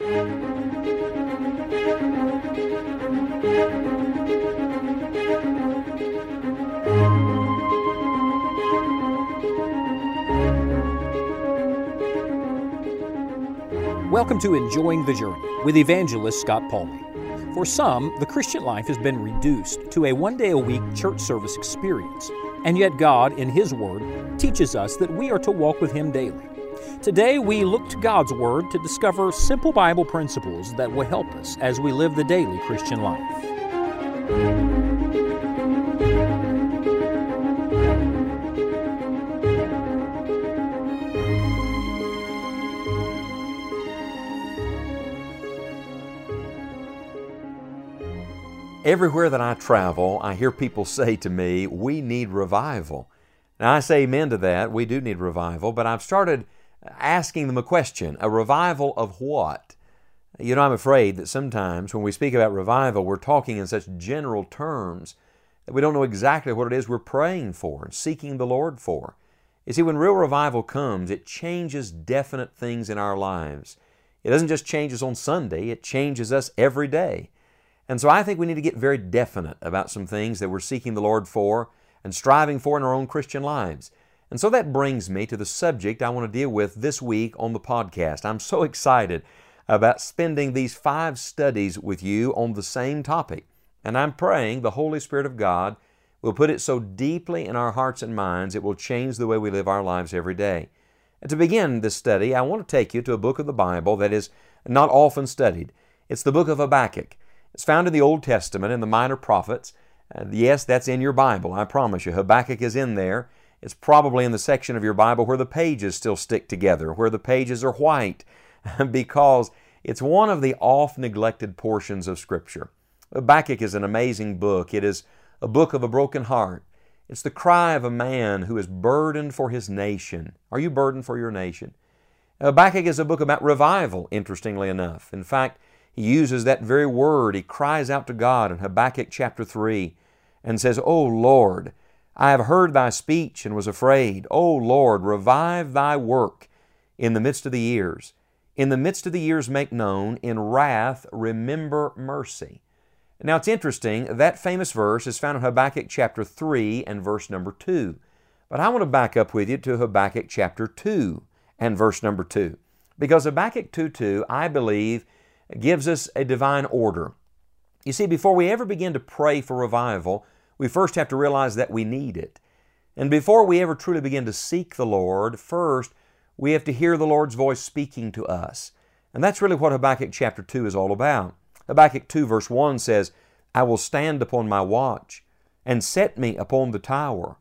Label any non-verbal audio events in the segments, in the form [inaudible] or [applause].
Welcome to Enjoying the Journey with evangelist Scott Pauley. For some, the Christian life has been reduced to a one day a week church service experience, and yet God, in His Word, teaches us that we are to walk with Him daily. Today, we look to God's Word to discover simple Bible principles that will help us as we live the daily Christian life. Everywhere that I travel, I hear people [laughs] say to me, We need revival. Now, I say amen to that. We do need revival, but I've started asking them a question a revival of what? You know, I'm afraid that sometimes when we speak about revival, we're talking in such general terms that we don't know exactly what it is we're praying for and seeking the Lord for. You see, when real revival comes, it changes definite things in our lives. It doesn't just change us on Sunday, it changes us every day. And so I think we need to get very definite about some things that we're seeking the Lord for and striving for in our own Christian lives. And so that brings me to the subject I want to deal with this week on the podcast. I'm so excited about spending these five studies with you on the same topic. And I'm praying the Holy Spirit of God will put it so deeply in our hearts and minds it will change the way we live our lives every day. And to begin this study, I want to take you to a book of the Bible that is not often studied. It's the book of Habakkuk. It's found in the Old Testament in the Minor Prophets. Yes, that's in your Bible, I promise you. Habakkuk is in there. It's probably in the section of your Bible where the pages still stick together, where the pages are white, [laughs] because it's one of the oft neglected portions of Scripture. Habakkuk is an amazing book. It is a book of a broken heart. It's the cry of a man who is burdened for his nation. Are you burdened for your nation? Habakkuk is a book about revival, interestingly enough. In fact, he uses that very word. He cries out to God in Habakkuk chapter 3 and says, O Lord, I have heard thy speech and was afraid. O Lord, revive thy work in the midst of the years. In the midst of the years make known, in wrath remember mercy. Now it's interesting, that famous verse is found in Habakkuk chapter 3 and verse number 2. But I want to back up with you to Habakkuk chapter 2 and verse number 2. Because Habakkuk 2 2, I believe, gives us a divine order. You see, before we ever begin to pray for revival, we first have to realize that we need it. And before we ever truly begin to seek the Lord, first we have to hear the Lord's voice speaking to us. And that's really what Habakkuk chapter 2 is all about. Habakkuk 2 verse 1 says, I will stand upon my watch and set me upon the tower,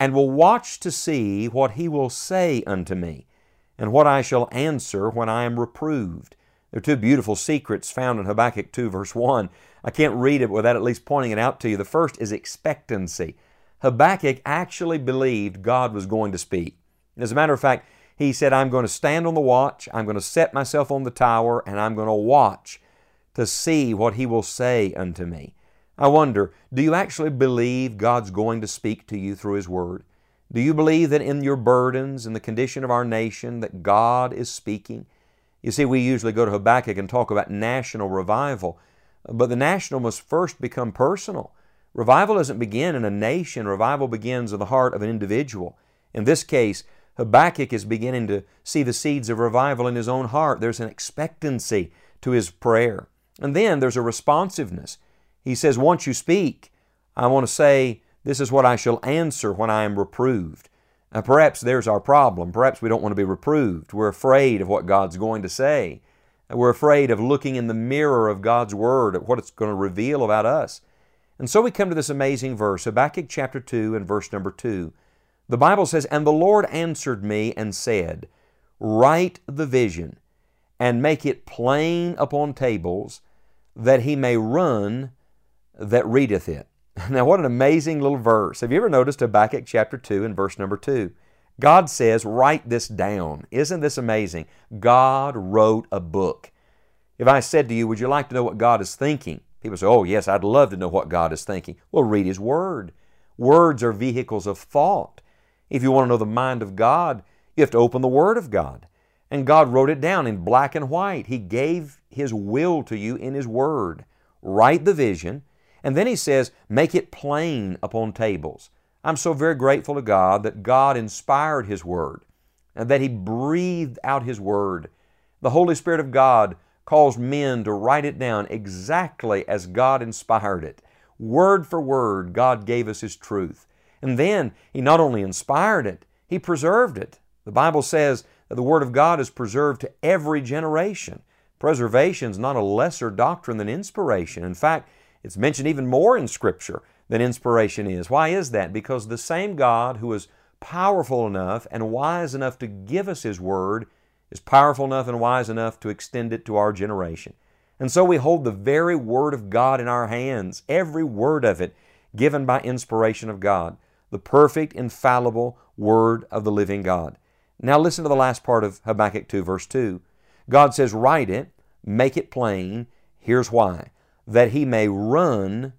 and will watch to see what he will say unto me, and what I shall answer when I am reproved. There are two beautiful secrets found in Habakkuk 2, verse 1. I can't read it without at least pointing it out to you. The first is expectancy. Habakkuk actually believed God was going to speak. And As a matter of fact, he said, I'm going to stand on the watch, I'm going to set myself on the tower, and I'm going to watch to see what he will say unto me. I wonder, do you actually believe God's going to speak to you through His Word? Do you believe that in your burdens, in the condition of our nation, that God is speaking? You see, we usually go to Habakkuk and talk about national revival, but the national must first become personal. Revival doesn't begin in a nation, revival begins in the heart of an individual. In this case, Habakkuk is beginning to see the seeds of revival in his own heart. There's an expectancy to his prayer. And then there's a responsiveness. He says, Once you speak, I want to say, This is what I shall answer when I am reproved. Now, perhaps there's our problem. Perhaps we don't want to be reproved. We're afraid of what God's going to say. We're afraid of looking in the mirror of God's Word at what it's going to reveal about us. And so we come to this amazing verse, Habakkuk chapter 2 and verse number 2. The Bible says, And the Lord answered me and said, Write the vision and make it plain upon tables, that he may run that readeth it. [laughs] Now, what an amazing little verse. Have you ever noticed Habakkuk chapter 2 and verse number 2? God says, Write this down. Isn't this amazing? God wrote a book. If I said to you, Would you like to know what God is thinking? People say, Oh, yes, I'd love to know what God is thinking. Well, read His Word. Words are vehicles of thought. If you want to know the mind of God, you have to open the Word of God. And God wrote it down in black and white. He gave His will to you in His Word. Write the vision, and then He says, make it plain upon tables. I'm so very grateful to God that God inspired His Word and that He breathed out His Word. The Holy Spirit of God caused men to write it down exactly as God inspired it. Word for word, God gave us His truth. And then He not only inspired it, He preserved it. The Bible says that the Word of God is preserved to every generation. Preservation is not a lesser doctrine than inspiration. In fact, it's mentioned even more in Scripture than inspiration is. Why is that? Because the same God who is powerful enough and wise enough to give us His Word is powerful enough and wise enough to extend it to our generation. And so we hold the very Word of God in our hands, every word of it given by inspiration of God, the perfect, infallible Word of the living God. Now listen to the last part of Habakkuk 2, verse 2. God says, Write it, make it plain. Here's why that he may run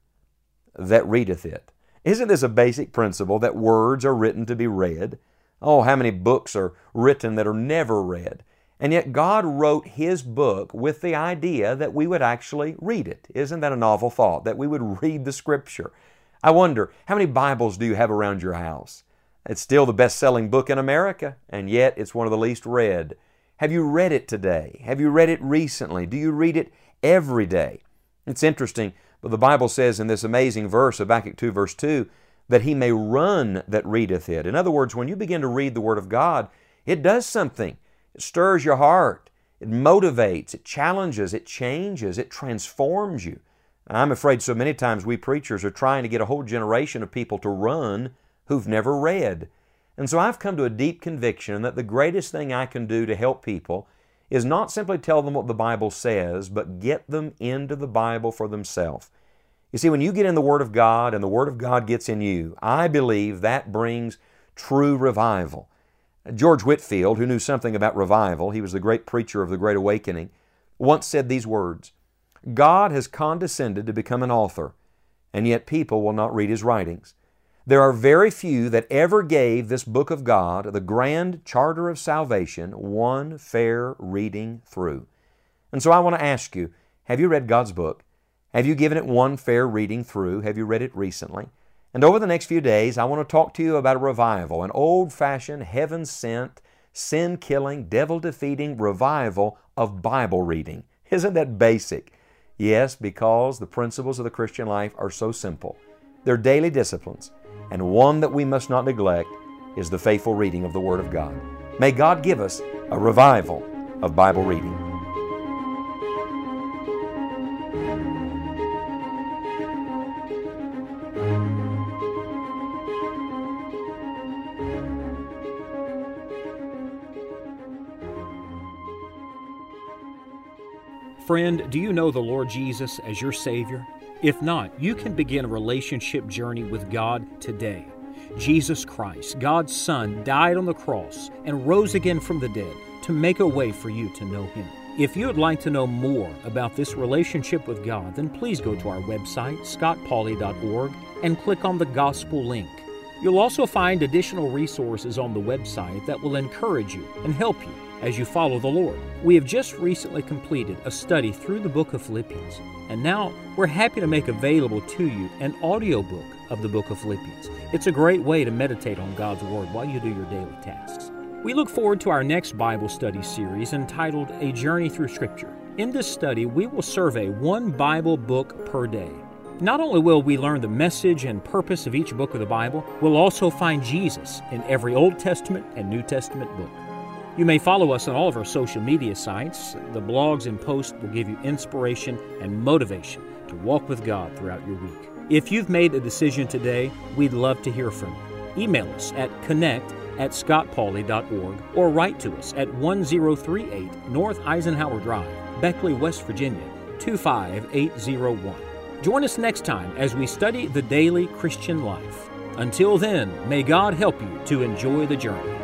that readeth it. Isn't this a basic principle that words are written to be read? Oh, how many books are written that are never read? And yet God wrote His book with the idea that we would actually read it. Isn't that a novel thought? That we would read the Scripture. I wonder, how many Bibles do you have around your house? It's still the best selling book in America, and yet it's one of the least read. Have you read it today? Have you read it recently? Do you read it every day? It's interesting, but the Bible says in this amazing verse, Habakkuk 2, verse 2, that he may run that readeth it. In other words, when you begin to read the Word of God, it does something. It stirs your heart, it motivates, it challenges, it changes, it transforms you. I'm afraid so many times we preachers are trying to get a whole generation of people to run who've never read. And so I've come to a deep conviction that the greatest thing I can do to help people is not simply tell them what the Bible says, but get them into the Bible for themselves. You see, when you get in the Word of God and the Word of God gets in you, I believe that brings true revival. George Whitefield, who knew something about revival, he was the great preacher of the Great Awakening, once said these words God has condescended to become an author, and yet people will not read his writings. There are very few that ever gave this book of God, the grand charter of salvation, one fair reading through. And so I want to ask you have you read God's book? Have you given it one fair reading through? Have you read it recently? And over the next few days, I want to talk to you about a revival, an old fashioned, heaven sent, sin killing, devil defeating revival of Bible reading. [laughs] Isn't that basic? Yes, because the principles of the Christian life are so simple. They're daily disciplines, and one that we must not neglect is the faithful reading of the Word of God. May God give us a revival of Bible reading. Friend, do you know the Lord Jesus as your Savior? If not, you can begin a relationship journey with God today. Jesus Christ, God's Son, died on the cross and rose again from the dead to make a way for you to know Him. If you would like to know more about this relationship with God, then please go to our website, scottpauley.org, and click on the Gospel link. You'll also find additional resources on the website that will encourage you and help you as you follow the Lord. We have just recently completed a study through the book of Philippians, and now we're happy to make available to you an audiobook of the book of Philippians. It's a great way to meditate on God's Word while you do your daily tasks. We look forward to our next Bible study series entitled A Journey Through Scripture. In this study, we will survey one Bible book per day. Not only will we learn the message and purpose of each book of the Bible, we'll also find Jesus in every Old Testament and New Testament book. You may follow us on all of our social media sites. The blogs and posts will give you inspiration and motivation to walk with God throughout your week. If you've made a decision today, we'd love to hear from you. Email us at connect at scottpauley.org or write to us at 1038 North Eisenhower Drive, Beckley, West Virginia 25801. Join us next time as we study the daily Christian life. Until then, may God help you to enjoy the journey.